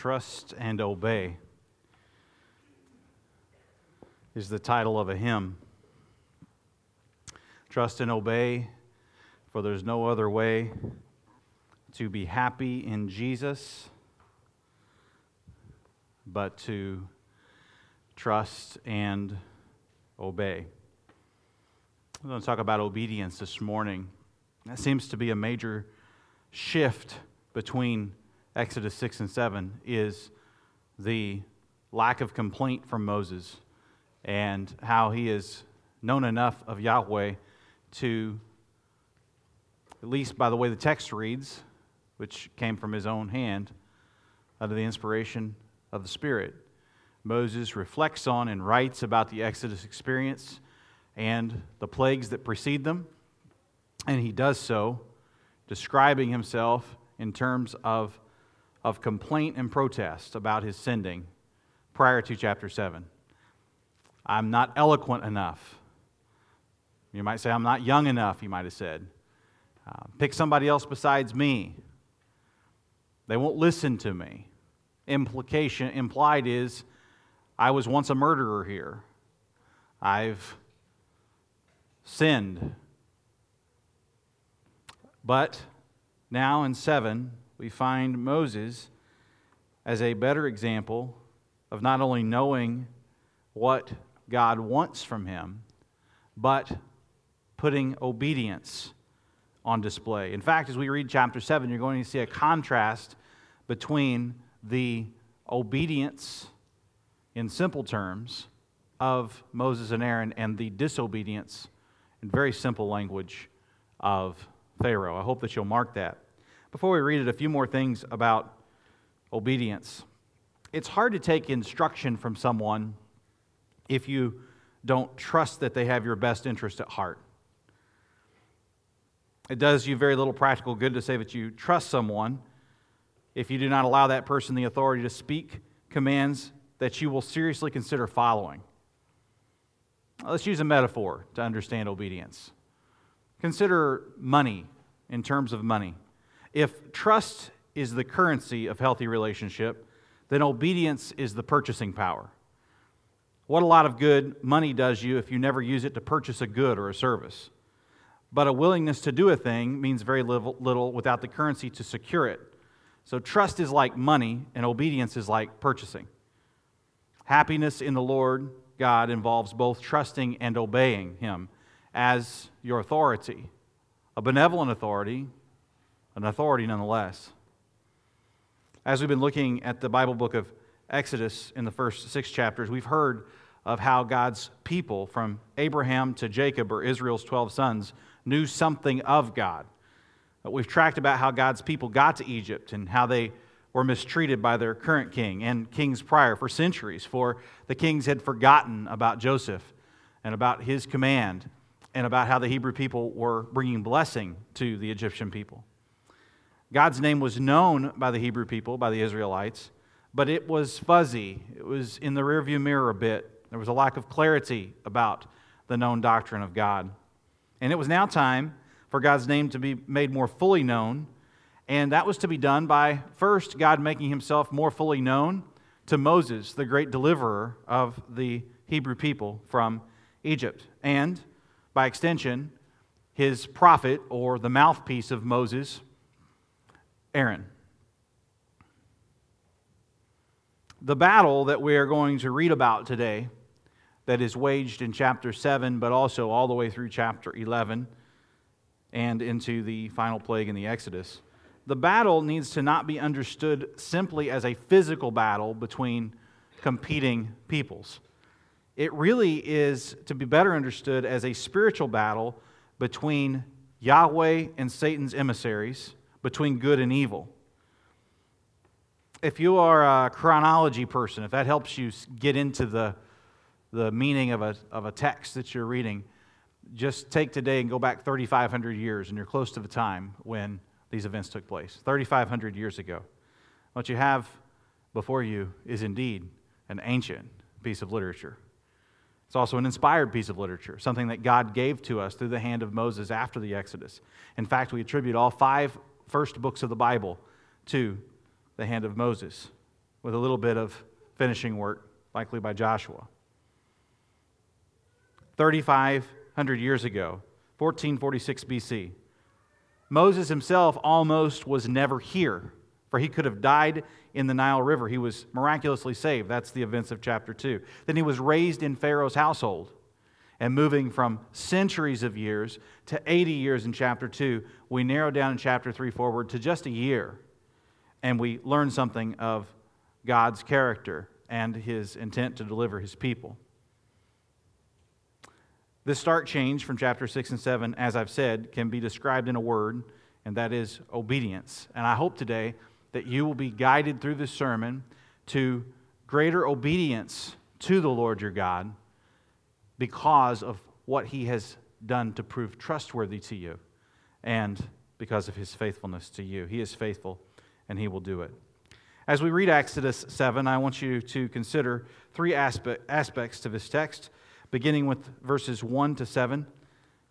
Trust and Obey is the title of a hymn. Trust and obey, for there's no other way to be happy in Jesus but to trust and obey. We're going to talk about obedience this morning. That seems to be a major shift between Exodus 6 and 7 is the lack of complaint from Moses and how he is known enough of Yahweh to, at least by the way the text reads, which came from his own hand, under the inspiration of the Spirit. Moses reflects on and writes about the Exodus experience and the plagues that precede them, and he does so describing himself in terms of, of complaint and protest about his sending prior to chapter 7. I'm not eloquent enough. You might say, I'm not young enough, he might have said. Uh, pick somebody else besides me. They won't listen to me implication implied is I was once a murderer here. I've sinned. But now in 7, we find Moses as a better example of not only knowing what God wants from him, but putting obedience on display. In fact, as we read chapter 7, you're going to see a contrast between the obedience, in simple terms, of Moses and Aaron and the disobedience, in very simple language, of Pharaoh. I hope that you'll mark that. Before we read it, a few more things about obedience. It's hard to take instruction from someone if you don't trust that they have your best interest at heart. It does you very little practical good to say that you trust someone if you do not allow that person the authority to speak commands that you will seriously consider following. Let's use a metaphor to understand obedience. Consider money in terms of money. If trust is the currency of healthy relationship, then obedience is the purchasing power. What a lot of good money does you if you never use it to purchase a good or a service. But a willingness to do a thing means very little, without the currency to secure it. So trust is like money, and obedience is like purchasing. Happiness in the Lord God involves both trusting and obeying Him as your authority, a benevolent authority, an authority nonetheless. As we've been looking at the Bible book of Exodus in the first six chapters, we've heard of how God's people, from Abraham to Jacob, or Israel's 12 sons, knew something of God. We've tracked about how God's people got to Egypt and how they were mistreated by their current king and kings prior for centuries, for the kings had forgotten about Joseph and about his command and about how the Hebrew people were bringing blessing to the Egyptian people. God's name was known by the Hebrew people, by the Israelites, but it was fuzzy. It was in the rearview mirror a bit. There was a lack of clarity about the known doctrine of God. And it was now time for God's name to be made more fully known. And that was to be done by first God making himself more fully known to Moses, the great deliverer of the Hebrew people from Egypt. And by extension, his prophet or the mouthpiece of Moses, Aaron. The battle that we are going to read about today, that is waged in chapter 7, but also all the way through chapter 11 and into the final plague in the Exodus. The battle needs to not be understood simply as a physical battle between competing peoples. It really is to be better understood as a spiritual battle between Yahweh and Satan's emissaries, between good and evil. If you are a chronology person, if that helps you get into the, the meaning of a, of a text that you're reading, just take today and go back 3,500 years, and you're close to the time when these events took place 3,500 years ago. What you have before you is indeed an ancient piece of literature. It's also an inspired piece of literature, something that God gave to us through the hand of Moses after the Exodus. In fact, we attribute all five first books of the Bible to the hand of Moses. with a little bit of finishing work, likely by Joshua. 3,500 years ago, 1446 BC, Moses himself almost was never here, for he could have died in the Nile River. He was miraculously saved. That's the events of chapter 2. Then he was raised in Pharaoh's household. And moving from centuries of years to 80 years in chapter 2, we narrow down in chapter 3 forward to just a year. And we learn something of God's character and his intent to deliver his people. This stark change from chapter 6 and 7, as I've said, can be described in a word, and that is obedience. And I hope today that you will be guided through this sermon to greater obedience to the Lord your God because of what he has done to prove trustworthy to you and because of his faithfulness to you. He is faithful and he will do it. As we read Exodus 7, I want you to consider three aspect, aspects to this text, beginning with verses 1 to 7.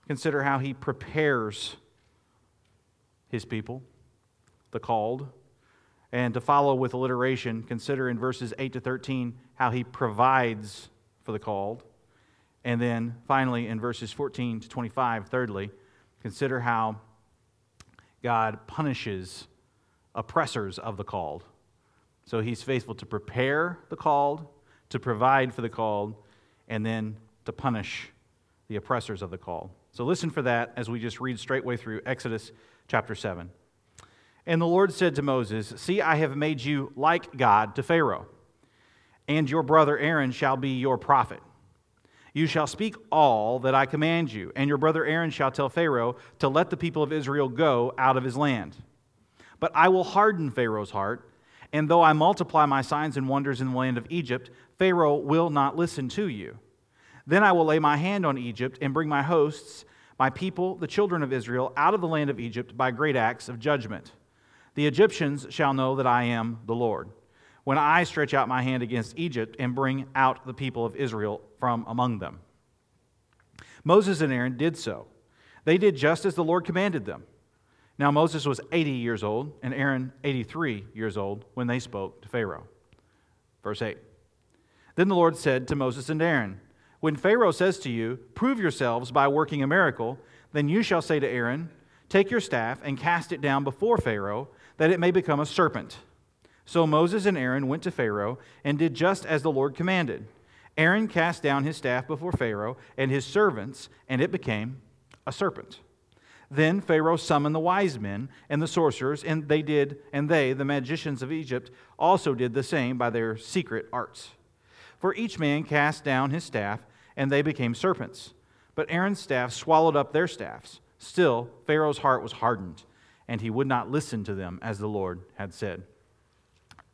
Consider how he prepares his people, the called. And to follow with alliteration, consider in verses 8 to 13 how he provides for the called. And then finally, in verses 14 to 25, thirdly, consider how God punishes oppressors of the called. So he's faithful to prepare the called, to provide for the called, and then to punish the oppressors of the called. So listen for that as we just read straightway through Exodus chapter 7. And the Lord said to Moses, See, I have made you like God to Pharaoh, and your brother Aaron shall be your prophet. You shall speak all that I command you, and your brother Aaron shall tell Pharaoh to let the people of Israel go out of his land. But I will harden Pharaoh's heart, and though I multiply my signs and wonders in the land of Egypt, Pharaoh will not listen to you. Then I will lay my hand on Egypt and bring my hosts, my people, the children of Israel, out of the land of Egypt by great acts of judgment. The Egyptians shall know that I am the Lord when I stretch out my hand against Egypt and bring out the people of Israel from among them. Moses and Aaron did so. They did just as the Lord commanded them. Now, Moses was 80 years old and Aaron 83 years old when they spoke to Pharaoh. Verse 8 Then the Lord said to Moses and Aaron, When Pharaoh says to you, Prove yourselves by working a miracle, then you shall say to Aaron, Take your staff and cast it down before Pharaoh, that it may become a serpent. So Moses and Aaron went to Pharaoh and did just as the Lord commanded. Aaron cast down his staff before Pharaoh and his servants, and it became a serpent. Then Pharaoh summoned the wise men and the sorcerers, and they did, and they, the magicians of Egypt, also did the same by their secret arts. For each man cast down his staff, and they became serpents. But Aaron's staff swallowed up their staffs. Still, Pharaoh's heart was hardened, and he would not listen to them as the Lord had said.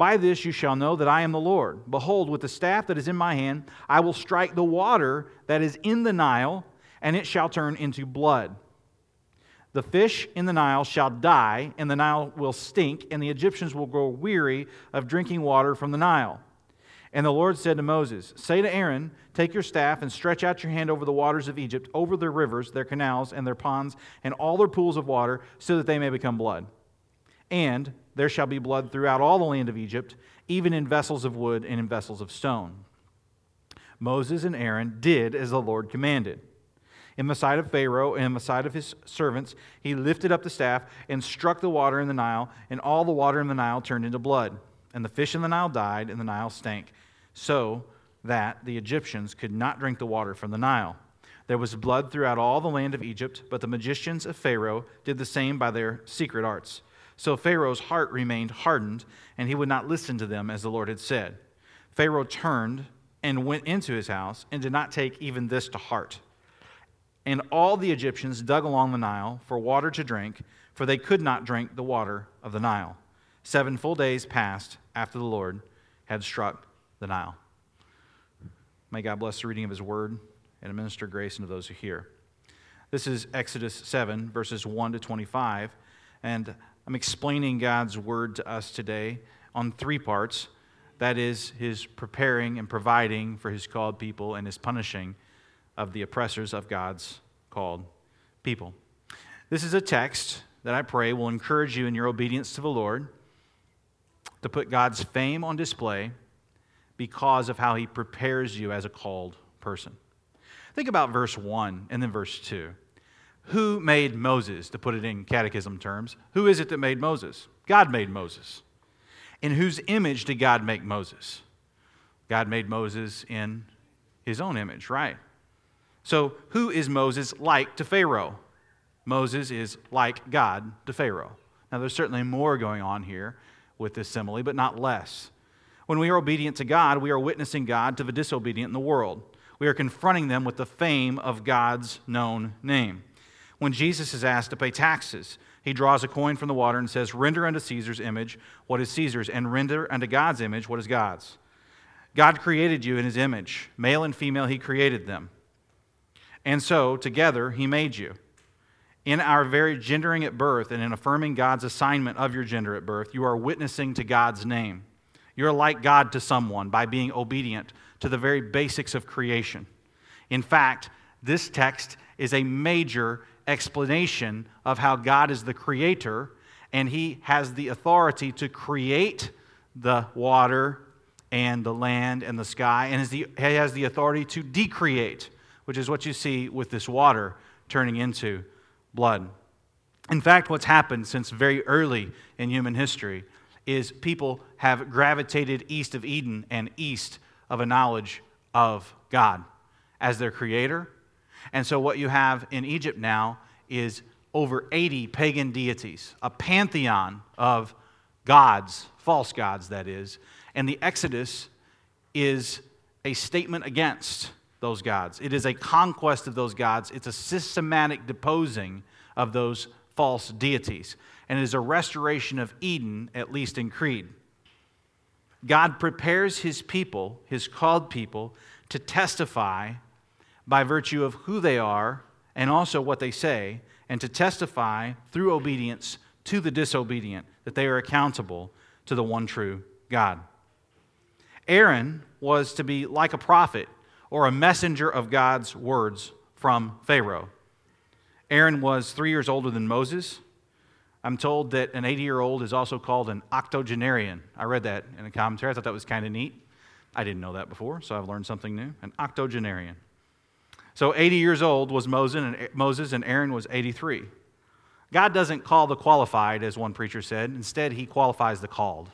By this you shall know that I am the Lord. Behold, with the staff that is in my hand, I will strike the water that is in the Nile, and it shall turn into blood. The fish in the Nile shall die, and the Nile will stink, and the Egyptians will grow weary of drinking water from the Nile. And the Lord said to Moses, Say to Aaron, Take your staff and stretch out your hand over the waters of Egypt, over their rivers, their canals, and their ponds, and all their pools of water, so that they may become blood. And there shall be blood throughout all the land of Egypt, even in vessels of wood and in vessels of stone. Moses and Aaron did as the Lord commanded. In the sight of Pharaoh and in the sight of his servants, he lifted up the staff and struck the water in the Nile, and all the water in the Nile turned into blood. And the fish in the Nile died, and the Nile stank, so that the Egyptians could not drink the water from the Nile. There was blood throughout all the land of Egypt, but the magicians of Pharaoh did the same by their secret arts. So Pharaoh's heart remained hardened, and he would not listen to them as the Lord had said. Pharaoh turned and went into his house and did not take even this to heart. And all the Egyptians dug along the Nile for water to drink, for they could not drink the water of the Nile. Seven full days passed after the Lord had struck the Nile. May God bless the reading of his word and administer grace unto those who hear. This is Exodus 7, verses 1 to 25, and I'm explaining God's word to us today on three parts that is, his preparing and providing for his called people and his punishing of the oppressors of God's called people. This is a text that I pray will encourage you in your obedience to the Lord to put God's fame on display because of how he prepares you as a called person. Think about verse 1 and then verse 2. Who made Moses, to put it in catechism terms? Who is it that made Moses? God made Moses. In whose image did God make Moses? God made Moses in his own image, right? So, who is Moses like to Pharaoh? Moses is like God to Pharaoh. Now, there's certainly more going on here with this simile, but not less. When we are obedient to God, we are witnessing God to the disobedient in the world. We are confronting them with the fame of God's known name. When Jesus is asked to pay taxes, he draws a coin from the water and says, Render unto Caesar's image what is Caesar's, and render unto God's image what is God's. God created you in his image. Male and female, he created them. And so, together, he made you. In our very gendering at birth and in affirming God's assignment of your gender at birth, you are witnessing to God's name. You're like God to someone by being obedient to the very basics of creation. In fact, this text is a major explanation of how God is the creator and he has the authority to create the water and the land and the sky, and he has the authority to decreate, which is what you see with this water turning into blood. In fact, what's happened since very early in human history is people have gravitated east of Eden and east of a knowledge of God as their creator. And so, what you have in Egypt now is over 80 pagan deities, a pantheon of gods, false gods, that is. And the Exodus is a statement against those gods. It is a conquest of those gods. It's a systematic deposing of those false deities. And it is a restoration of Eden, at least in creed. God prepares his people, his called people, to testify by virtue of who they are and also what they say, and to testify through obedience to the disobedient that they are accountable to the one true God. Aaron was to be like a prophet or a messenger of God's words from Pharaoh. Aaron was three years older than Moses. I'm told that an 80 year old is also called an octogenarian. I read that in a commentary. I thought that was kind of neat. I didn't know that before, so I've learned something new. An octogenarian. So 80 years old was Moses, and Aaron was 83. God doesn't call the qualified, as one preacher said. Instead, he qualifies the called.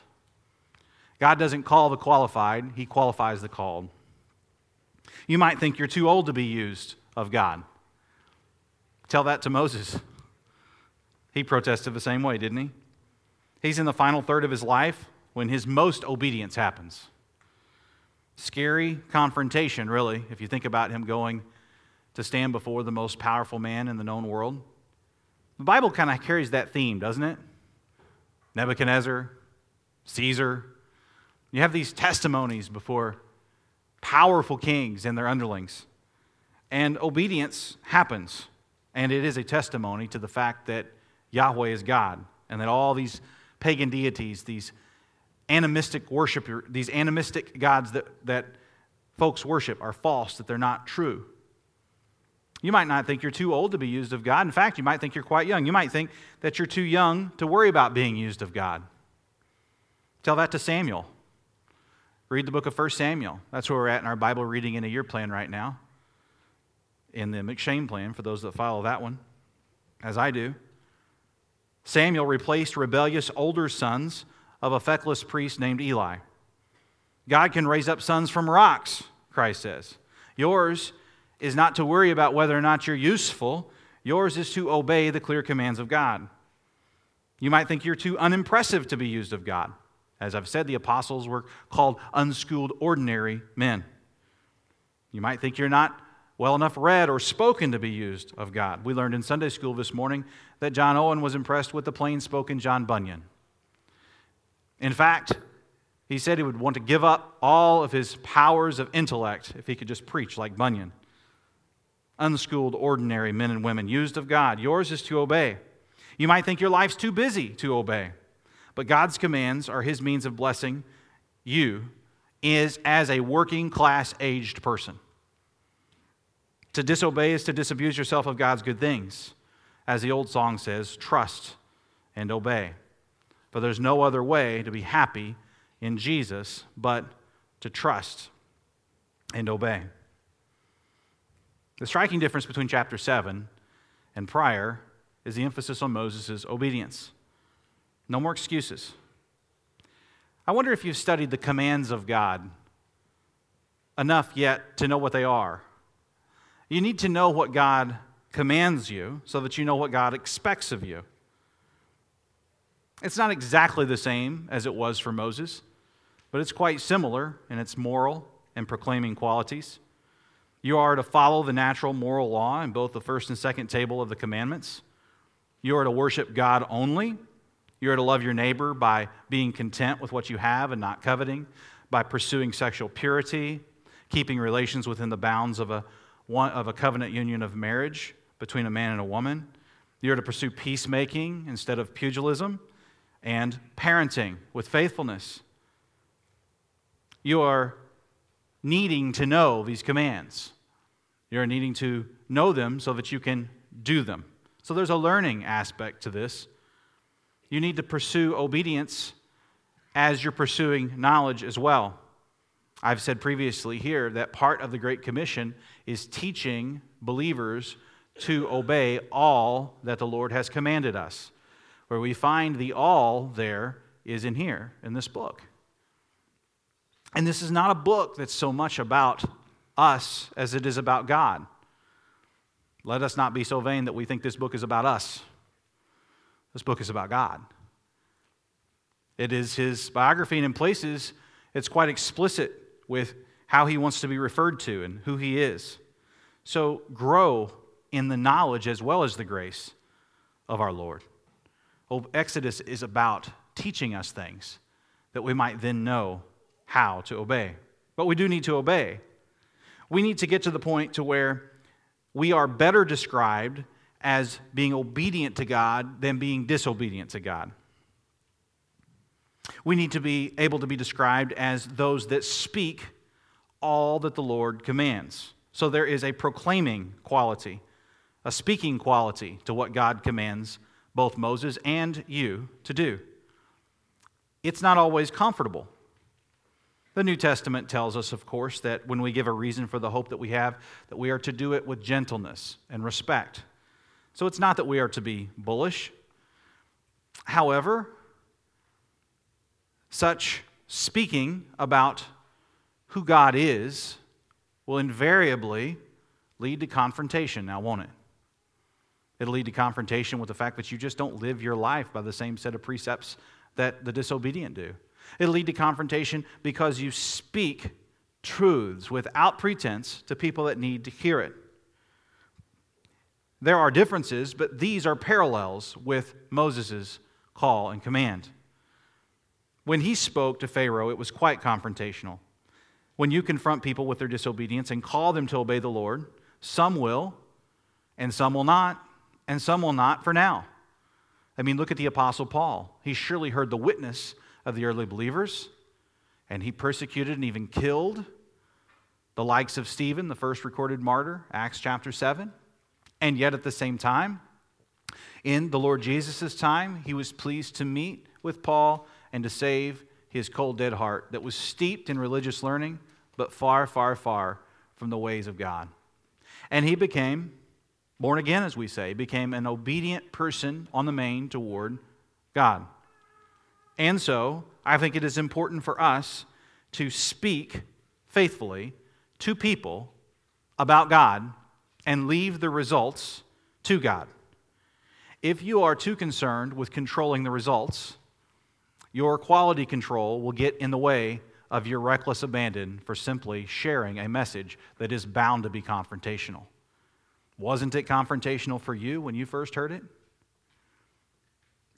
God doesn't call the qualified, he qualifies the called. You might think you're too old to be used of God. Tell that to Moses. He protested the same way, didn't he? He's in the final third of his life when his most obedience happens. Scary confrontation, really, if you think about him going to stand before the most powerful man in the known world. The Bible kind of carries that theme, doesn't it? Nebuchadnezzar, Caesar. You have these testimonies before powerful kings and their underlings. And obedience happens. And it is a testimony to the fact that Yahweh is God and that all these pagan deities, these animistic worship, these animistic gods that, that folks worship are false, that they're not true. You might not think you're too old to be used of God. In fact, you might think you're quite young. You might think that you're too young to worry about being used of God. Tell that to Samuel. Read the book of 1 Samuel. That's where we're at in our Bible reading in a year plan right now. In the M'Cheyne plan, for those that follow that one, as I do. Samuel replaced rebellious older sons of a feckless priest named Eli. God can raise up sons from rocks, Christ says. Yours is not to worry about whether or not you're useful, yours is to obey the clear commands of God. You might think you're too unimpressive to be used of God. As I've said, the apostles were called unschooled, ordinary men. You might think you're not well enough read or spoken to be used of God. We learned in Sunday school this morning that John Owen was impressed with the plain spoken John Bunyan. In fact, he said he would want to give up all of his powers of intellect if he could just preach like Bunyan. Unschooled, ordinary men and women, used of God. Yours is to obey. You might think your life's too busy to obey, but God's commands are his means of blessing you is as a working class aged person. To disobey is to disabuse yourself of God's good things. As the old song says, trust and obey. For there's no other way to be happy in Jesus but to trust and obey. The striking difference between chapter 7 and prior is the emphasis on Moses' obedience. No more excuses. I wonder if you've studied the commands of God enough yet to know what they are. You need to know what God commands you so that you know what God expects of you. It's not exactly the same as it was for Moses, but it's quite similar in its moral and proclaiming qualities. You are to follow the natural moral law in both the first and second table of the commandments. You are to worship God only. You are to love your neighbor by being content with what you have and not coveting, by pursuing sexual purity, keeping relations within the bounds of a, of a covenant union of marriage between a man and a woman. You are to pursue peacemaking instead of pugilism and parenting with faithfulness. You are needing to know these commands. You're needing to know them so that you can do them. So there's a learning aspect to this. You need to pursue obedience as you're pursuing knowledge as well. I've said previously here that part of the Great Commission is teaching believers to obey all that the Lord has commanded us. Where we find the all there is in here, in this book. And this is not a book that's so much about us as it is about God. Let us not be so vain that we think this book is about us. This book is about God. It is his biography, and in places, it's quite explicit with how he wants to be referred to and who he is. So grow in the knowledge as well as the grace of our Lord. Exodus is about teaching us things that we might then know how to obey. But we do need to obey. We need to get to the point to where we are better described as being obedient to God than being disobedient to God. We need to be able to be described as those that speak all that the Lord commands. So there is a proclaiming quality, a speaking quality to what God commands both Moses and you to do. It's not always comfortable. The New Testament tells us, of course, that when we give a reason for the hope that we have, that we are to do it with gentleness and respect. So it's not that we are to be bullish. However, such speaking about who God is will invariably lead to confrontation, now, won't it? It'll lead to confrontation with the fact that you just don't live your life by the same set of precepts that the disobedient do. It'll lead to confrontation because you speak truths without pretense to people that need to hear it. There are differences, but these are parallels with Moses' call and command. When he spoke to Pharaoh, it was quite confrontational. When you confront people with their disobedience and call them to obey the Lord, some will, and some will not and some will not for now. I mean, look at the Apostle Paul. He surely heard the witness of the early believers, and he persecuted and even killed the likes of Stephen, the first recorded martyr, Acts chapter 7. And yet, at the same time, in the Lord Jesus' time, he was pleased to meet with Paul and to save his cold, dead heart that was steeped in religious learning, but far, far, far from the ways of God. And he became born again, as we say, became an obedient person on the main toward God. And so, I think it is important for us to speak faithfully to people about God and leave the results to God. If you are too concerned with controlling the results, your quality control will get in the way of your reckless abandon for simply sharing a message that is bound to be confrontational. Wasn't it confrontational for you when you first heard it?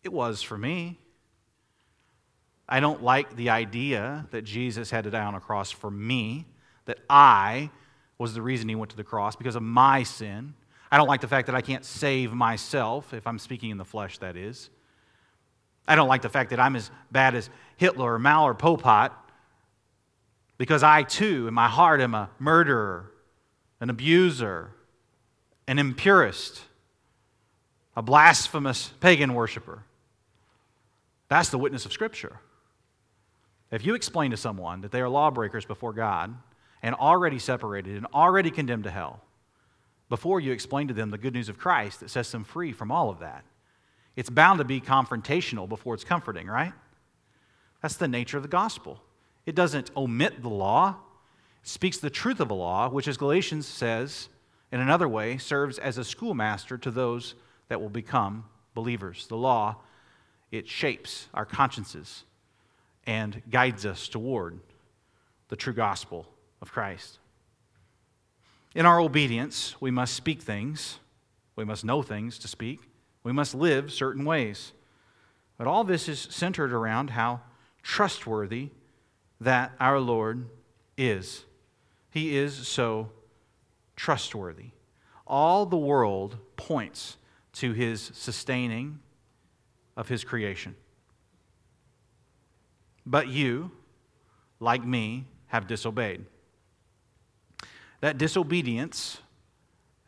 It was for me. I don't like the idea that Jesus had to die on a cross for me, that I was the reason he went to the cross because of my sin. I don't like the fact that I can't save myself, if I'm speaking in the flesh, that is. I don't like the fact that I'm as bad as Hitler or Mao or Pol Pot because I too, in my heart, am a murderer, an abuser, an impurist, a blasphemous pagan worshiper. That's the witness of Scripture. If you explain to someone that they are lawbreakers before God and already separated and already condemned to hell, before you explain to them the good news of Christ that sets them free from all of that, it's bound to be confrontational before it's comforting, right? That's the nature of the gospel. It doesn't omit the law, it speaks the truth of the law, which, as Galatians says, in another way, serves as a schoolmaster to those that will become believers. The law, it shapes our consciences and guides us toward the true gospel of Christ. In our obedience, we must speak things, we must know things to speak, we must live certain ways. But all this is centered around how trustworthy that our Lord is. He is so trustworthy. All the world points to his sustaining of his creation. But you, like me, have disobeyed. That disobedience,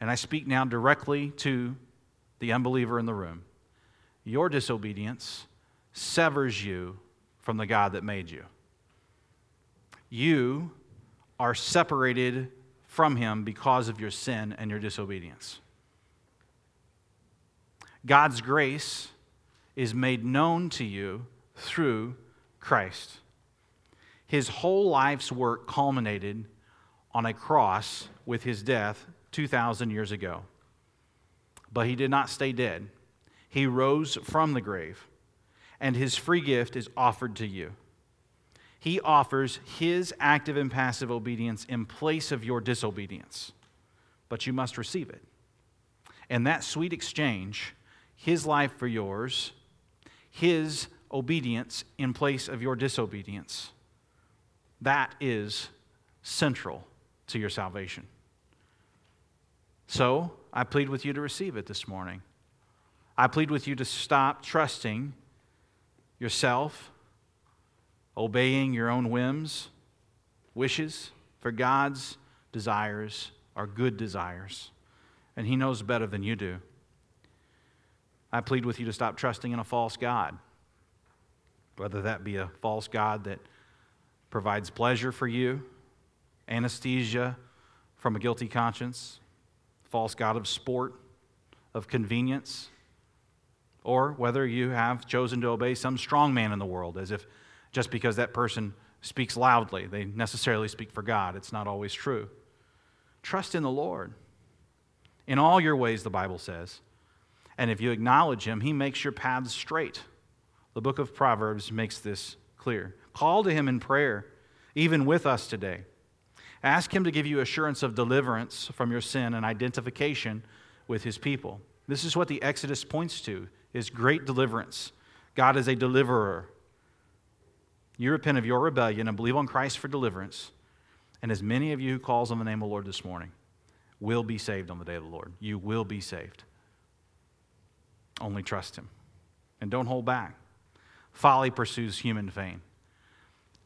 and I speak now directly to the unbeliever in the room, your disobedience severs you from the God that made you. You are separated from Him because of your sin and your disobedience. God's grace is made known to you through Christ. His whole life's work culminated on a cross with his death 2,000 years ago. But he did not stay dead. He rose from the grave, and his free gift is offered to you. He offers his active and passive obedience in place of your disobedience, but you must receive it. And that sweet exchange, his life for yours, his obedience in place of your disobedience. That is central to your salvation. So, I plead with you to receive it this morning. I plead with you to stop trusting yourself, obeying your own whims, wishes, for God's desires are good desires, and He knows better than you do. I plead with you to stop trusting in a false God whether that be a false God that provides pleasure for you, anesthesia from a guilty conscience, false God of sport, of convenience, or whether you have chosen to obey some strong man in the world, as if just because that person speaks loudly, they necessarily speak for God. It's not always true. Trust in the Lord. In all your ways, the Bible says. And if you acknowledge Him, He makes your paths straight. The book of Proverbs makes this clear. Call to him in prayer, even with us today. Ask him to give you assurance of deliverance from your sin and identification with his people. This is what the Exodus points to is great deliverance. God is a deliverer. You repent of your rebellion and believe on Christ for deliverance. And as many of you who calls on the name of the Lord this morning will be saved on the day of the Lord. You will be saved. Only trust him. And don't hold back. Folly pursues human fame.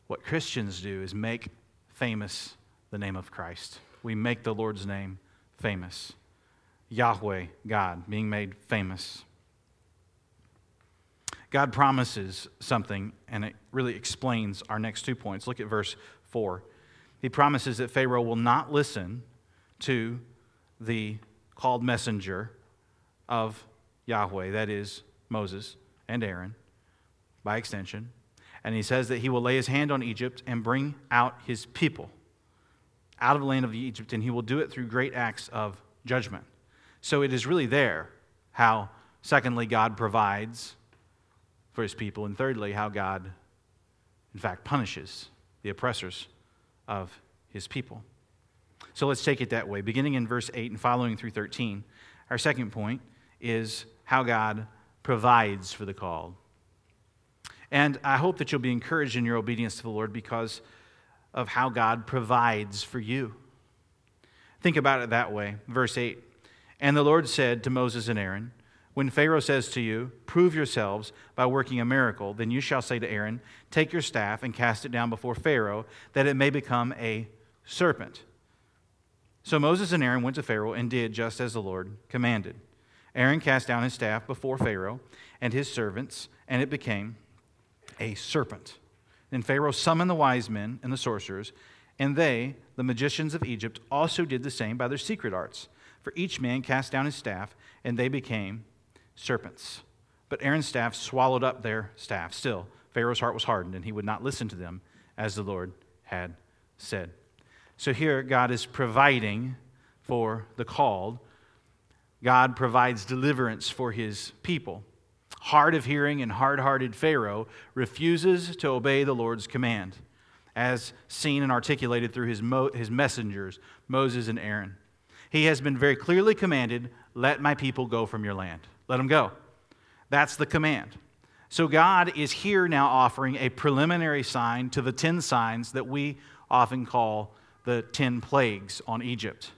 What Christians do is make famous the name of Christ. We make the Lord's name famous. Yahweh, God, being made famous. God promises something, and it really explains our next two points. Look at verse 4. He promises that Pharaoh will not listen to the called messenger of Yahweh, that is, Moses and Aaron by extension. And he says that he will lay his hand on Egypt and bring out his people out of the land of Egypt, and he will do it through great acts of judgment. So it is really there how, secondly, God provides for his people, and thirdly, how God, in fact, punishes the oppressors of his people. So let's take it that way. Beginning in verse 8 and following through 13, our second point is how God provides for the called. And I hope that you'll be encouraged in your obedience to the Lord because of how God provides for you. Think about it that way. Verse 8 And the Lord said to Moses and Aaron, When Pharaoh says to you, Prove yourselves by working a miracle, then you shall say to Aaron, Take your staff and cast it down before Pharaoh, that it may become a serpent. So Moses and Aaron went to Pharaoh and did just as the Lord commanded. Aaron cast down his staff before Pharaoh and his servants, and it became a serpent. Then Pharaoh summoned the wise men and the sorcerers, and they, the magicians of Egypt, also did the same by their secret arts. For each man cast down his staff, and they became serpents. But Aaron's staff swallowed up their staff. Still, Pharaoh's heart was hardened, and he would not listen to them as the Lord had said. So here, God is providing for the called. God provides deliverance for his people. Hard of hearing and hard hearted Pharaoh refuses to obey the Lord's command, as seen and articulated through his, mo- his messengers, Moses and Aaron. He has been very clearly commanded let my people go from your land. Let them go. That's the command. So God is here now offering a preliminary sign to the 10 signs that we often call the 10 plagues on Egypt.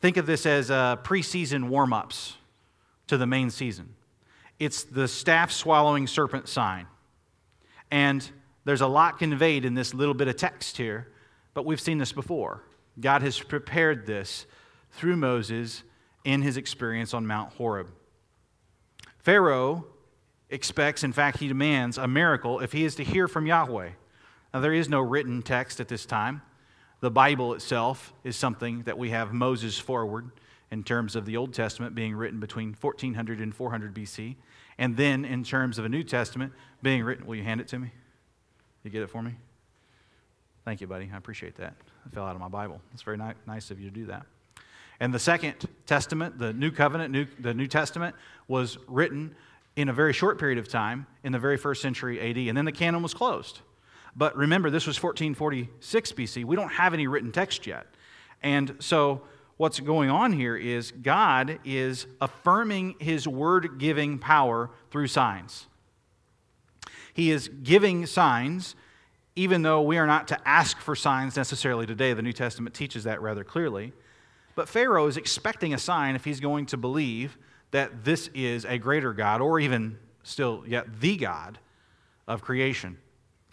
Think of this as uh, preseason warm ups to the main season. It's the staff swallowing serpent sign. And there's a lot conveyed in this little bit of text here, but we've seen this before. God has prepared this through Moses in his experience on Mount Horeb. Pharaoh expects, in fact, he demands a miracle if he is to hear from Yahweh. Now, there is no written text at this time. The Bible itself is something that we have Moses forward in terms of the Old Testament being written between 1400 and 400 BC, and then in terms of a New Testament being written. Will you hand it to me? You get it for me? Thank you, buddy. I appreciate that. I fell out of my Bible. It's very ni- nice of you to do that. And the Second Testament, the New Covenant, New, the New Testament, was written in a very short period of time in the very first century AD, and then the canon was closed. But remember, this was 1446 BC. We don't have any written text yet. And so, what's going on here is God is affirming his word giving power through signs. He is giving signs, even though we are not to ask for signs necessarily today. The New Testament teaches that rather clearly. But Pharaoh is expecting a sign if he's going to believe that this is a greater God, or even still yet the God of creation.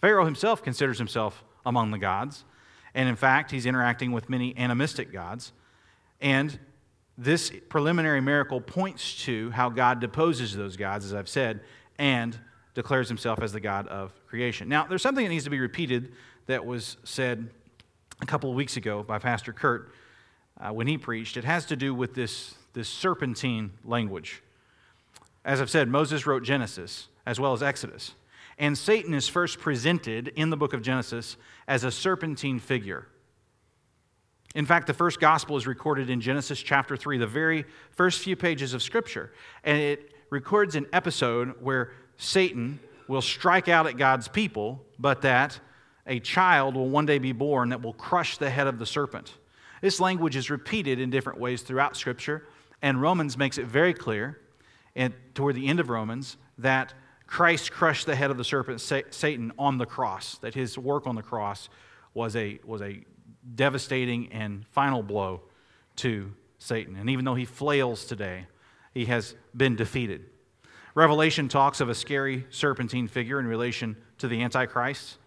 Pharaoh himself considers himself among the gods, and in fact, he's interacting with many animistic gods. And this preliminary miracle points to how God deposes those gods, as I've said, and declares himself as the God of creation. Now, there's something that needs to be repeated that was said a couple of weeks ago by Pastor Kurt uh, when he preached. It has to do with this, this serpentine language. As I've said, Moses wrote Genesis as well as Exodus. And Satan is first presented in the book of Genesis as a serpentine figure. In fact, the first gospel is recorded in Genesis chapter 3, the very first few pages of Scripture. And it records an episode where Satan will strike out at God's people, but that a child will one day be born that will crush the head of the serpent. This language is repeated in different ways throughout Scripture, and Romans makes it very clear, and toward the end of Romans, that Christ crushed the head of the serpent, Satan, on the cross, that his work on the cross was a, was a devastating and final blow to Satan. And even though he flails today, he has been defeated. Revelation talks of a scary serpentine figure in relation to the Antichrist,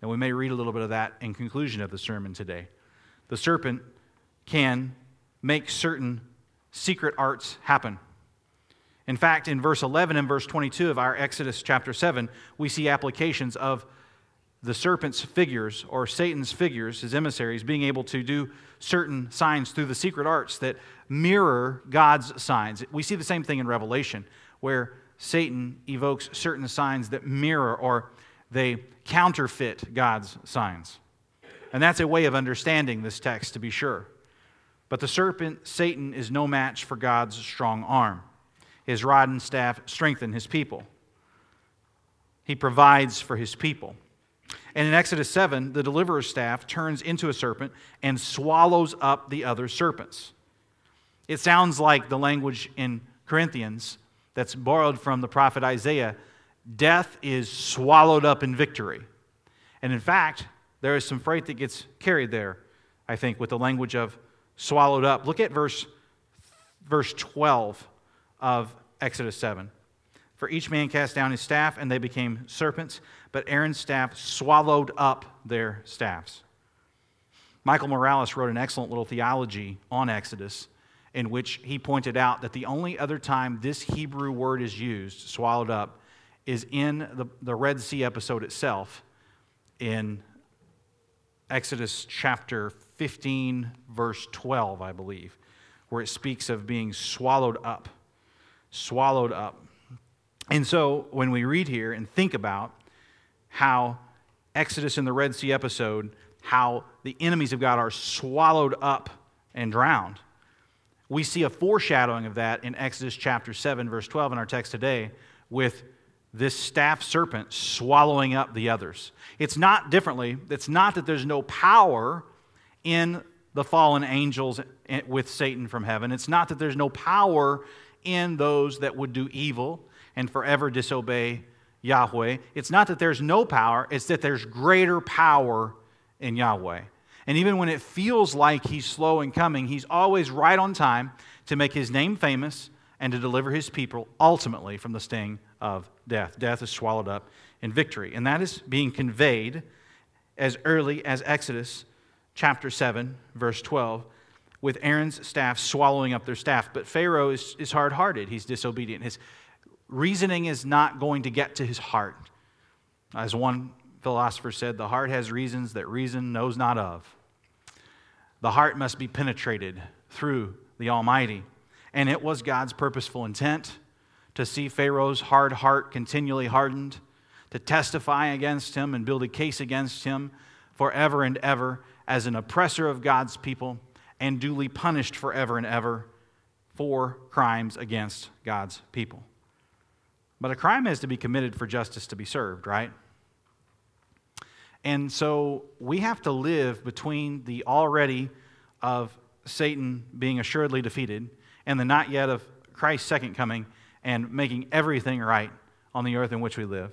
and we may read a little bit of that in conclusion of the sermon today. The serpent can make certain secret arts happen. In fact, in verse 11 and verse 22 of our Exodus chapter 7, we see applications of the serpent's figures or Satan's figures, his emissaries, being able to do certain signs through the secret arts that mirror God's signs. We see the same thing in Revelation, where Satan evokes certain signs that mirror or they counterfeit God's signs. And that's a way of understanding this text, to be sure. But the serpent, Satan, is no match for God's strong arm his rod and staff strengthen his people. He provides for his people. And in Exodus 7, the deliverer's staff turns into a serpent and swallows up the other serpents. It sounds like the language in Corinthians that's borrowed from the prophet Isaiah death is swallowed up in victory. And in fact, there is some freight that gets carried there, I think, with the language of swallowed up. Look at verse, verse 12 of Exodus 7. For each man cast down his staff, and they became serpents, but Aaron's staff swallowed up their staffs. Michael Morales wrote an excellent little theology on Exodus in which he pointed out that the only other time this Hebrew word is used, swallowed up, is in the, the Red Sea episode itself in Exodus chapter 15, verse 12, I believe, where it speaks of being swallowed up. Swallowed up. And so when we read here and think about how Exodus in the Red Sea episode, how the enemies of God are swallowed up and drowned, we see a foreshadowing of that in Exodus chapter 7, verse 12 in our text today with this staff serpent swallowing up the others. It's not differently, it's not that there's no power in the fallen angels with Satan from heaven. It's not that there's no power in those that would do evil and forever disobey Yahweh. It's not that there's no power, it's that there's greater power in Yahweh. And even when it feels like he's slow in coming, he's always right on time to make his name famous and to deliver his people ultimately from the sting of death. Death is swallowed up in victory. And that is being conveyed as early as Exodus chapter 7, verse 12, with Aaron's staff swallowing up their staff. But Pharaoh is, is hard hearted, he's disobedient. His reasoning is not going to get to his heart. As one philosopher said, the heart has reasons that reason knows not of. The heart must be penetrated through the Almighty. And it was God's purposeful intent to see Pharaoh's hard heart continually hardened, to testify against him and build a case against him forever and ever as an oppressor of God's people and duly punished forever and ever for crimes against God's people. But a crime has to be committed for justice to be served, right? And so we have to live between the already of Satan being assuredly defeated and the not yet of Christ's second coming and making everything right on the earth in which we live.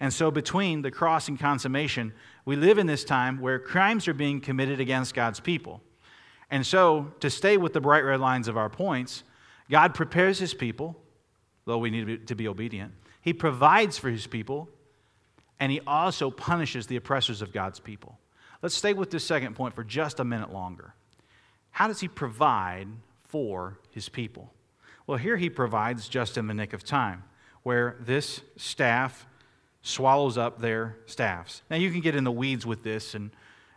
And so, between the cross and consummation, we live in this time where crimes are being committed against God's people. And so, to stay with the bright red lines of our points, God prepares his people, though we need to be, to be obedient. He provides for his people, and he also punishes the oppressors of God's people. Let's stay with this second point for just a minute longer. How does he provide for his people? Well, here he provides just in the nick of time, where this staff swallows up their staffs. Now, you can get in the weeds with this and,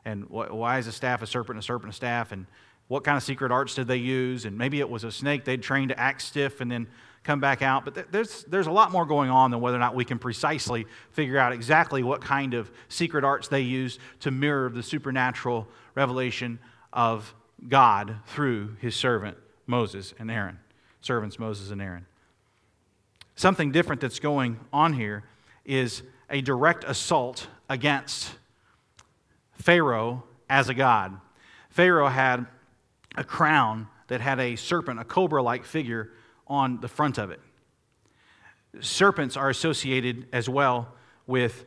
and why is a staff a serpent, a serpent, a staff, and what kind of secret arts did they use? And maybe it was a snake they'd trained to act stiff and then come back out. But there's, there's a lot more going on than whether or not we can precisely figure out exactly what kind of secret arts they used to mirror the supernatural revelation of God through his servant Moses and Aaron, servants Moses and Aaron. Something different that's going on here is a direct assault against Pharaoh as a god. Pharaoh had a crown that had a serpent, a cobra like figure on the front of it. Serpents are associated as well with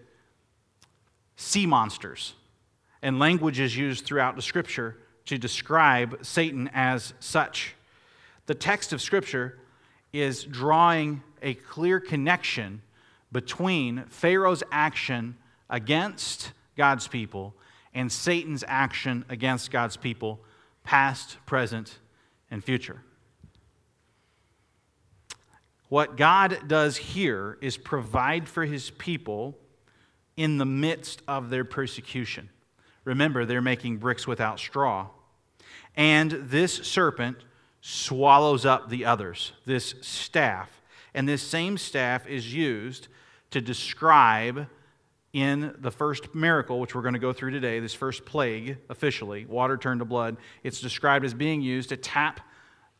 sea monsters, and language is used throughout the scripture to describe Satan as such. The text of Scripture is drawing a clear connection between Pharaoh's action against God's people and Satan's action against God's people, past, present, and future. What God does here is provide for his people in the midst of their persecution. Remember, they're making bricks without straw. And this serpent swallows up the others, this staff. And this same staff is used to describe in the first miracle, which we're going to go through today, this first plague officially, water turned to blood. It's described as being used to tap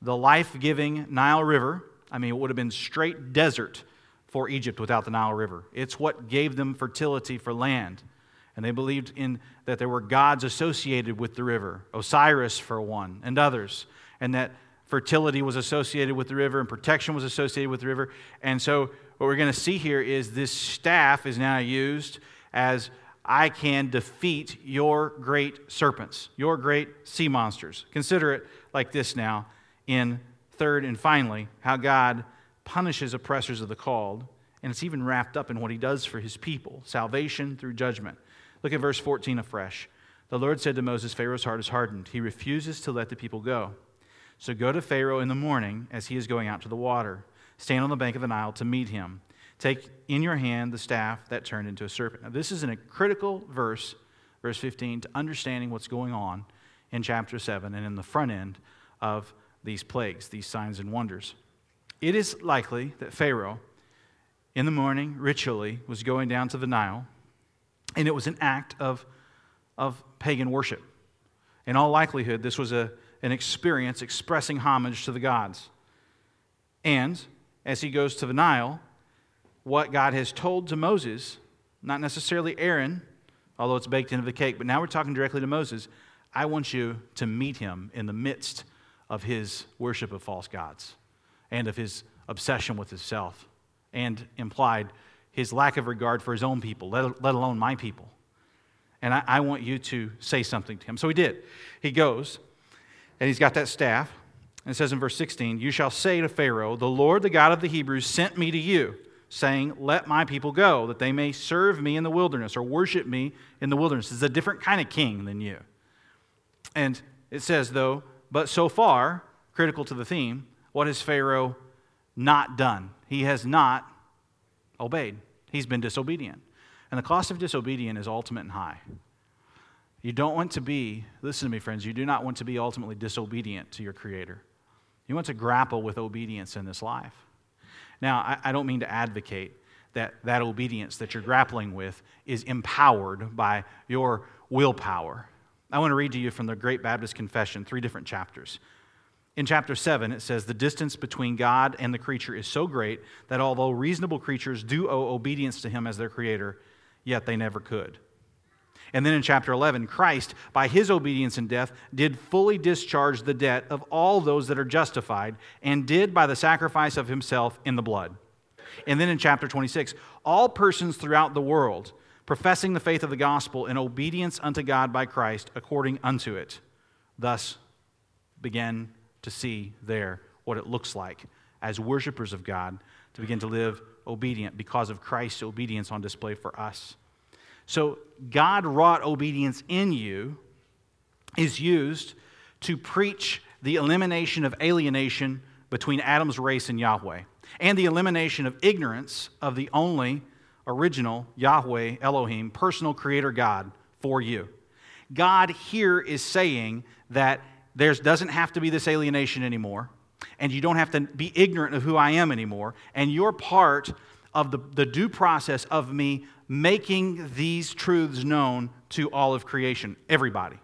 the life giving Nile River. I mean, it would have been straight desert for Egypt without the Nile River. It's what gave them fertility for land and they believed in that there were gods associated with the river, Osiris for one, and others, and that fertility was associated with the river and protection was associated with the river. And so, what we're going to see here is this staff is now used as I can defeat your great serpents, your great sea monsters. Consider it like this now in third and finally, how God punishes oppressors of the called. And it's even wrapped up in what he does for his people salvation through judgment. Look at verse 14 afresh. The Lord said to Moses, Pharaoh's heart is hardened. He refuses to let the people go. So go to Pharaoh in the morning as he is going out to the water. Stand on the bank of the Nile to meet him. Take in your hand the staff that turned into a serpent. Now, this is a critical verse, verse 15, to understanding what's going on in chapter 7 and in the front end of these plagues, these signs and wonders. It is likely that Pharaoh, in the morning, ritually, was going down to the Nile, and it was an act of, of pagan worship. In all likelihood, this was a, an experience expressing homage to the gods. And as he goes to the Nile, what God has told to Moses, not necessarily Aaron, although it's baked into the cake, but now we're talking directly to Moses. I want you to meet him in the midst of his worship of false gods and of his obsession with himself, and implied his lack of regard for his own people, let, let alone my people. And I, I want you to say something to him. So he did. He goes, and he's got that staff. And it says in verse 16, You shall say to Pharaoh, The Lord, the God of the Hebrews, sent me to you saying, Let my people go, that they may serve me in the wilderness or worship me in the wilderness. It's a different kind of king than you. And it says, though, but so far, critical to the theme, what has Pharaoh not done? He has not obeyed, he's been disobedient. And the cost of disobedience is ultimate and high. You don't want to be, listen to me, friends, you do not want to be ultimately disobedient to your Creator. You want to grapple with obedience in this life. Now, I, I don't mean to advocate that that obedience that you're grappling with is empowered by your willpower. I want to read to you from the Great Baptist Confession, three different chapters. In chapter 7, it says, The distance between God and the creature is so great that although reasonable creatures do owe obedience to him as their creator, yet they never could. And then in chapter 11, Christ, by his obedience and death, did fully discharge the debt of all those that are justified, and did by the sacrifice of himself in the blood. And then in chapter 26, all persons throughout the world, professing the faith of the gospel in obedience unto God by Christ, according unto it, thus begin to see there what it looks like as worshipers of God to begin to live obedient because of Christ's obedience on display for us. So, God wrought obedience in you is used to preach the elimination of alienation between Adam's race and Yahweh, and the elimination of ignorance of the only original Yahweh, Elohim, personal creator God for you. God here is saying that there doesn't have to be this alienation anymore, and you don't have to be ignorant of who I am anymore, and you're part of the, the due process of me making these truths known to all of creation, everybody.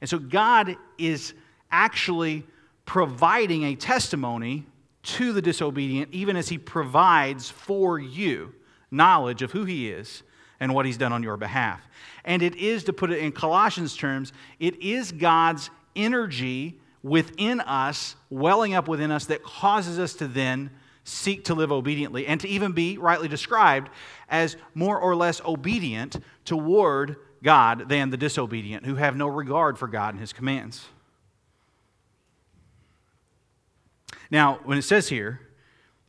And so God is actually providing a testimony to the disobedient, even as He provides for you knowledge of who He is and what He's done on your behalf. And it is, to put it in Colossians terms, it is God's energy within us, welling up within us, that causes us to then seek to live obediently and to even be rightly described as more or less obedient toward God than the disobedient who have no regard for God and his commands. Now, when it says here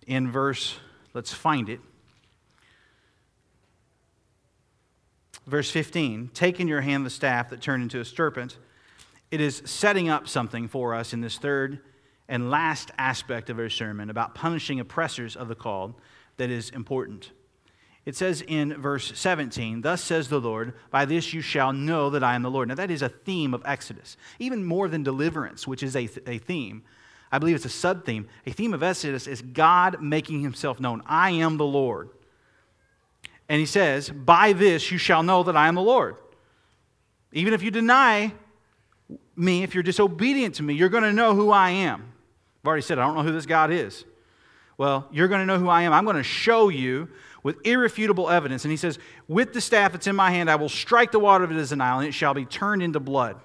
in verse, let's find it. Verse 15, take in your hand the staff that turned into a serpent. It is setting up something for us in this third and last aspect of our sermon about punishing oppressors of the called that is important. It says in verse 17, Thus says the Lord, by this you shall know that I am the Lord. Now, that is a theme of Exodus, even more than deliverance, which is a, th- a theme. I believe it's a sub theme. A theme of Exodus is God making himself known. I am the Lord. And he says, By this you shall know that I am the Lord. Even if you deny me, if you're disobedient to me, you're going to know who I am. I've already said, I don't know who this God is. Well, you're going to know who I am. I'm going to show you with irrefutable evidence. And he says, With the staff that's in my hand, I will strike the water of it as an Nile, and it shall be turned into blood.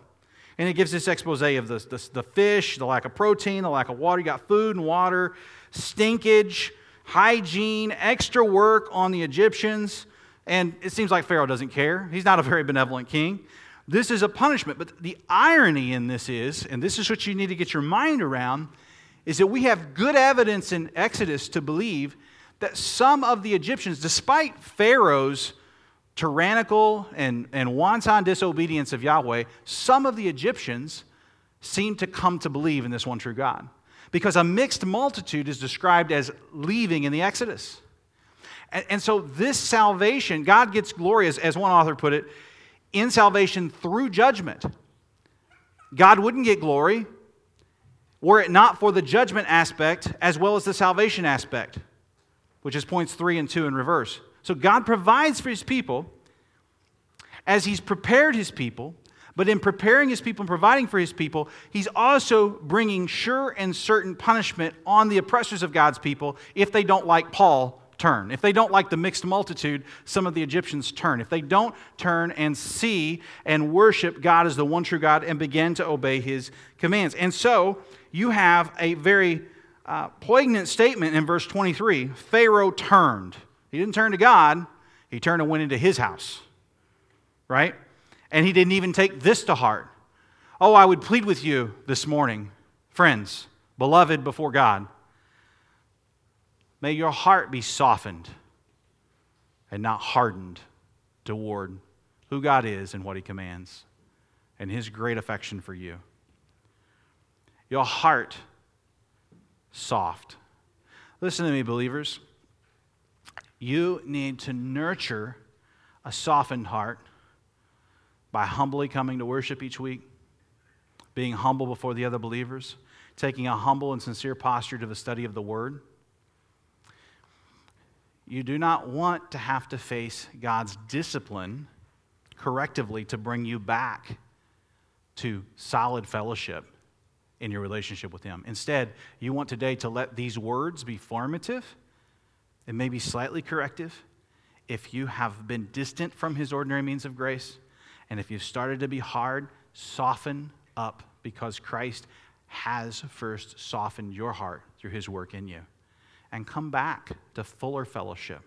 And it gives this expose of the, the, the fish, the lack of protein, the lack of water. You got food and water, stinkage, hygiene, extra work on the Egyptians. And it seems like Pharaoh doesn't care. He's not a very benevolent king. This is a punishment. But the irony in this is, and this is what you need to get your mind around, is that we have good evidence in Exodus to believe that some of the Egyptians, despite Pharaoh's tyrannical and, and wanton disobedience of Yahweh, some of the Egyptians seem to come to believe in this one true God. Because a mixed multitude is described as leaving in the Exodus. And, and so, this salvation, God gets glory, as, as one author put it, in salvation through judgment. God wouldn't get glory were it not for the judgment aspect as well as the salvation aspect, which is points three and two in reverse. So God provides for his people as he's prepared his people, but in preparing his people and providing for his people, he's also bringing sure and certain punishment on the oppressors of God's people if they don't like Paul turn. If they don't like the mixed multitude, some of the Egyptians turn. If they don't turn and see and worship God as the one true God and begin to obey his commands. And so you have a very uh, poignant statement in verse 23 Pharaoh turned. He didn't turn to God, he turned and went into his house, right? And he didn't even take this to heart. Oh, I would plead with you this morning, friends, beloved before God May your heart be softened and not hardened toward who God is and what He commands and His great affection for you. Your heart soft. Listen to me, believers. You need to nurture a softened heart by humbly coming to worship each week, being humble before the other believers, taking a humble and sincere posture to the study of the Word you do not want to have to face God's discipline correctively to bring you back to solid fellowship in your relationship with Him. Instead, you want today to let these words be formative and maybe slightly corrective if you have been distant from His ordinary means of grace. And if you've started to be hard, soften up because Christ has first softened your heart through His work in you and come back to fuller fellowship.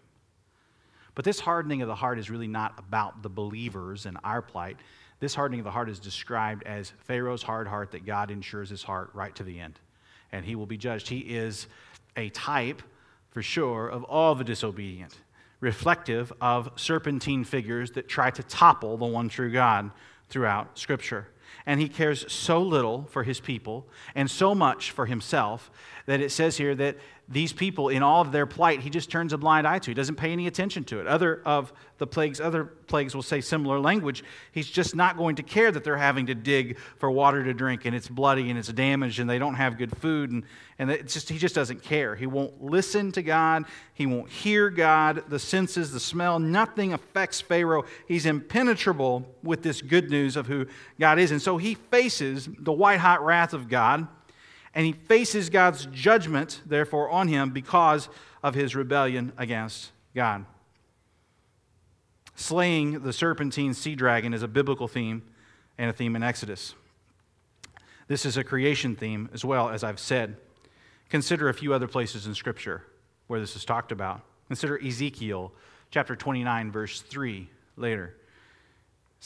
But this hardening of the heart is really not about the believers and our plight. This hardening of the heart is described as Pharaoh's hard heart that God ensures his heart right to the end. And he will be judged. He is a type, for sure, of all the disobedient, reflective of serpentine figures that try to topple the one true God throughout Scripture. And he cares so little for his people and so much for himself that it says here that these people, in all of their plight, he just turns a blind eye to. He doesn't pay any attention to it. Other of the plagues, other plagues will say similar language. He's just not going to care that they're having to dig for water to drink and it's bloody and it's damaged and they don't have good food. And, and it's just, he just doesn't care. He won't listen to God. He won't hear God. The senses, the smell, nothing affects Pharaoh. He's impenetrable with this good news of who God is. And so he faces the white hot wrath of God and he faces God's judgment, therefore, on him because of his rebellion against God. Slaying the serpentine sea dragon is a biblical theme and a theme in Exodus. This is a creation theme as well, as I've said. Consider a few other places in Scripture where this is talked about. Consider Ezekiel chapter 29, verse 3 later. It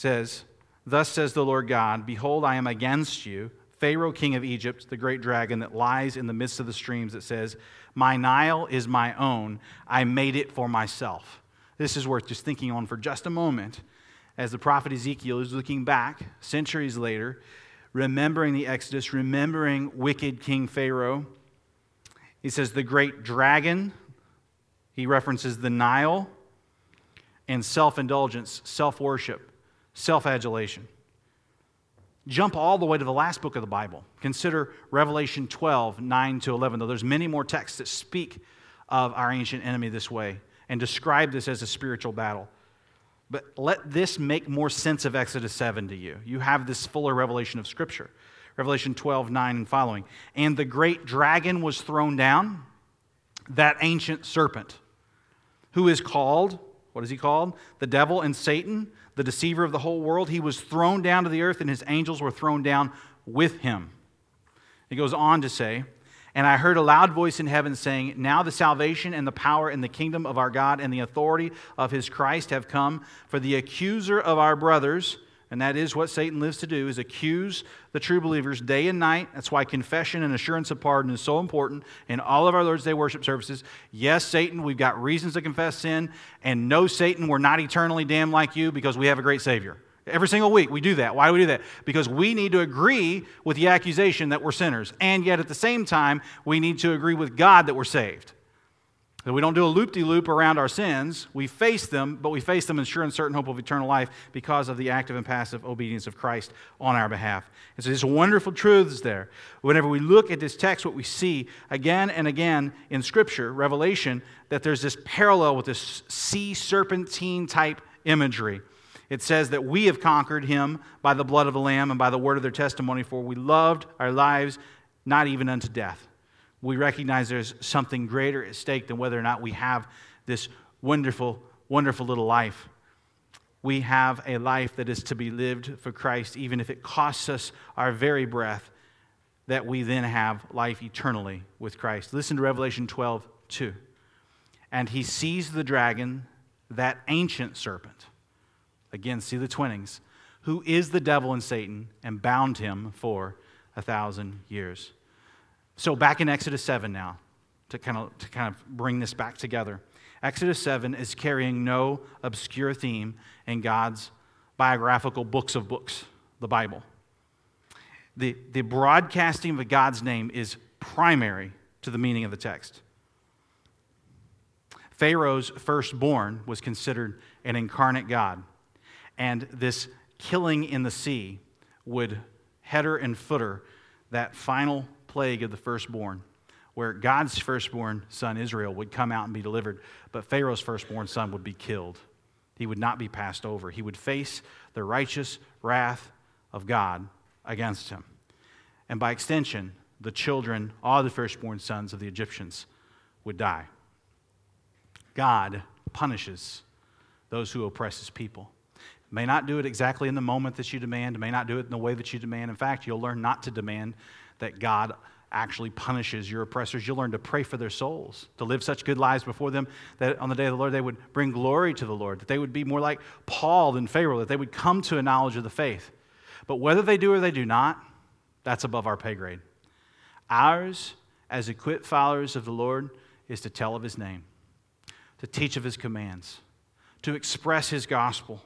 says, Thus says the Lord God, Behold, I am against you Pharaoh, king of Egypt, the great dragon that lies in the midst of the streams, that says, My Nile is my own. I made it for myself. This is worth just thinking on for just a moment as the prophet Ezekiel is looking back centuries later, remembering the Exodus, remembering wicked King Pharaoh. He says, The great dragon, he references the Nile, and self indulgence, self worship, self adulation. Jump all the way to the last book of the Bible. Consider Revelation 12, 9 to 11, though there's many more texts that speak of our ancient enemy this way and describe this as a spiritual battle. But let this make more sense of Exodus 7 to you. You have this fuller revelation of Scripture. Revelation 12, 9 and following. And the great dragon was thrown down, that ancient serpent, who is called What is he called? The devil and Satan, the deceiver of the whole world. He was thrown down to the earth, and his angels were thrown down with him. He goes on to say, And I heard a loud voice in heaven saying, Now the salvation and the power and the kingdom of our God and the authority of his Christ have come, for the accuser of our brothers and that is what Satan lives to do, is accuse the true believers day and night. That's why confession and assurance of pardon is so important in all of our Lord's Day worship services. Yes, Satan, we've got reasons to confess sin. And no, Satan, we're not eternally damned like you because we have a great Savior. Every single week we do that. Why do we do that? Because we need to agree with the accusation that we're sinners. And yet at the same time, we need to agree with God that we're saved. That we don't do a loop de loop around our sins. We face them, but we face them in sure and certain hope of eternal life because of the active and passive obedience of Christ on our behalf. And so there's wonderful truths there. Whenever we look at this text, what we see again and again in Scripture, Revelation, that there's this parallel with this sea serpentine type imagery. It says that we have conquered him by the blood of the Lamb and by the word of their testimony, for we loved our lives not even unto death we recognize there's something greater at stake than whether or not we have this wonderful, wonderful little life. We have a life that is to be lived for Christ, even if it costs us our very breath, that we then have life eternally with Christ. Listen to Revelation 12, 2. And he sees the dragon, that ancient serpent. Again, see the twinnings, who is the devil and Satan, and bound him for a thousand years. So, back in Exodus 7 now, to kind of, to kind of bring this back together. Exodus 7 is carrying no obscure theme in God's biographical books of books, the Bible. The, the broadcasting of God's name is primary to the meaning of the text. Pharaoh's firstborn was considered an incarnate God, and this killing in the sea would header and footer that final plague of the firstborn, where God's firstborn son, Israel, would come out and be delivered, but Pharaoh's firstborn son would be killed. He would not be passed over. He would face the righteous wrath of God against him. And by extension, the children, all the firstborn sons of the Egyptians, would die. God punishes those who oppress his people. May not do it exactly in the moment that you demand, may not do it in the way that you demand. In fact, you'll learn not to demand that God actually punishes your oppressors. You'll learn to pray for their souls, to live such good lives before them that on the day of the Lord they would bring glory to the Lord, that they would be more like Paul than Pharaoh, that they would come to a knowledge of the faith. But whether they do or they do not, that's above our pay grade. Ours, as equipped followers of the Lord, is to tell of his name, to teach of his commands, to express his gospel,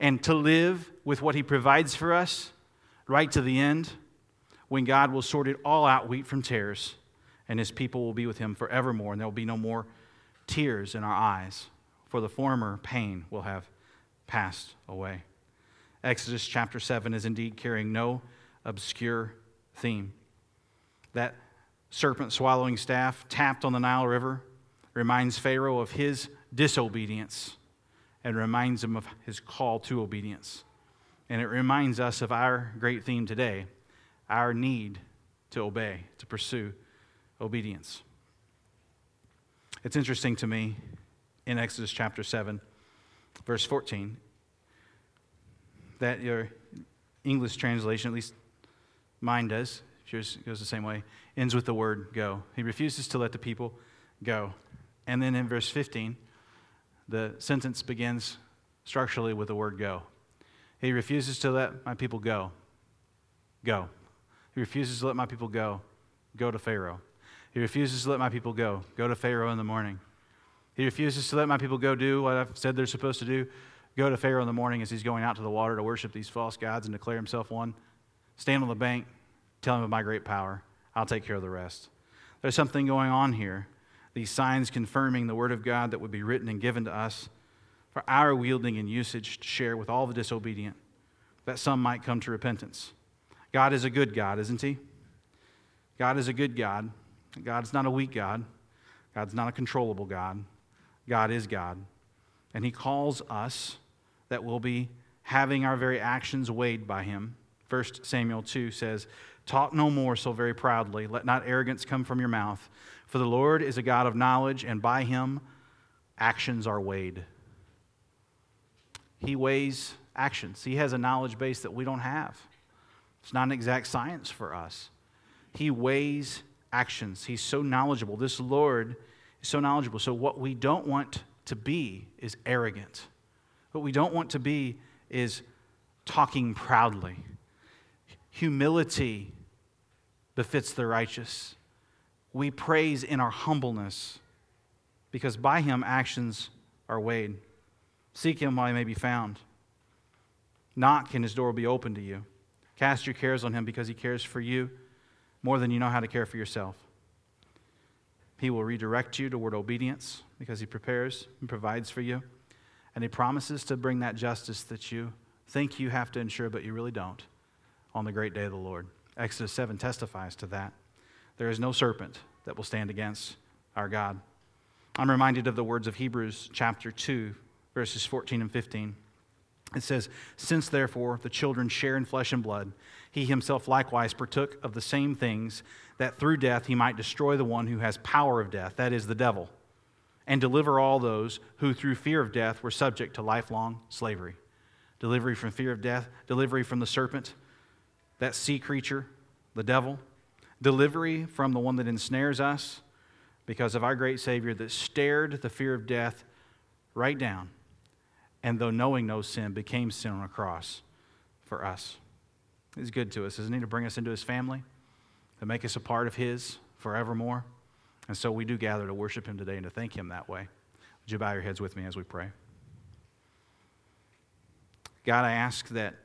and to live with what he provides for us right to the end when God will sort it all out wheat from tares, and his people will be with him forevermore, and there will be no more tears in our eyes, for the former pain will have passed away. Exodus chapter 7 is indeed carrying no obscure theme. That serpent swallowing staff tapped on the Nile River reminds Pharaoh of his disobedience and reminds him of his call to obedience. And it reminds us of our great theme today our need to obey, to pursue obedience. It's interesting to me in Exodus chapter 7, verse 14, that your English translation, at least mine does, yours goes the same way, ends with the word go. He refuses to let the people go. And then in verse 15, the sentence begins structurally with the word go. He refuses to let my people go. Go. He refuses to let my people go. Go to Pharaoh. He refuses to let my people go. Go to Pharaoh in the morning. He refuses to let my people go do what I've said they're supposed to do. Go to Pharaoh in the morning as he's going out to the water to worship these false gods and declare himself one. Stand on the bank, tell him of my great power. I'll take care of the rest. There's something going on here. These signs confirming the word of God that would be written and given to us for our wielding and usage to share with all the disobedient, that some might come to repentance. God is a good God, isn't He? God is a good God. God's not a weak God. God's not a controllable God. God is God. And He calls us that we'll be having our very actions weighed by Him. 1 Samuel 2 says, Talk no more so very proudly. Let not arrogance come from your mouth. For the Lord is a God of knowledge, and by Him actions are weighed. He weighs actions. He has a knowledge base that we don't have. It's not an exact science for us. He weighs actions. He's so knowledgeable. This Lord is so knowledgeable. So, what we don't want to be is arrogant. What we don't want to be is talking proudly. Humility befits the righteous. We praise in our humbleness because by him actions are weighed. Seek him while he may be found. Knock, and his door will be open to you. Cast your cares on him because he cares for you more than you know how to care for yourself. He will redirect you toward obedience because he prepares and provides for you. And he promises to bring that justice that you think you have to ensure, but you really don't, on the great day of the Lord. Exodus 7 testifies to that. There is no serpent that will stand against our God. I'm reminded of the words of Hebrews chapter 2, verses 14 and 15. It says, Since therefore the children share in flesh and blood, he himself likewise partook of the same things, that through death he might destroy the one who has power of death, that is, the devil, and deliver all those who through fear of death were subject to lifelong slavery. Delivery from fear of death, delivery from the serpent, that sea creature, the devil, delivery from the one that ensnares us because of our great Savior that stared the fear of death right down and though knowing no sin, became sin on a cross for us. He's good to us, isn't he? To bring us into his family, to make us a part of his forevermore. And so we do gather to worship him today and to thank him that way. Would you bow your heads with me as we pray? God, I ask that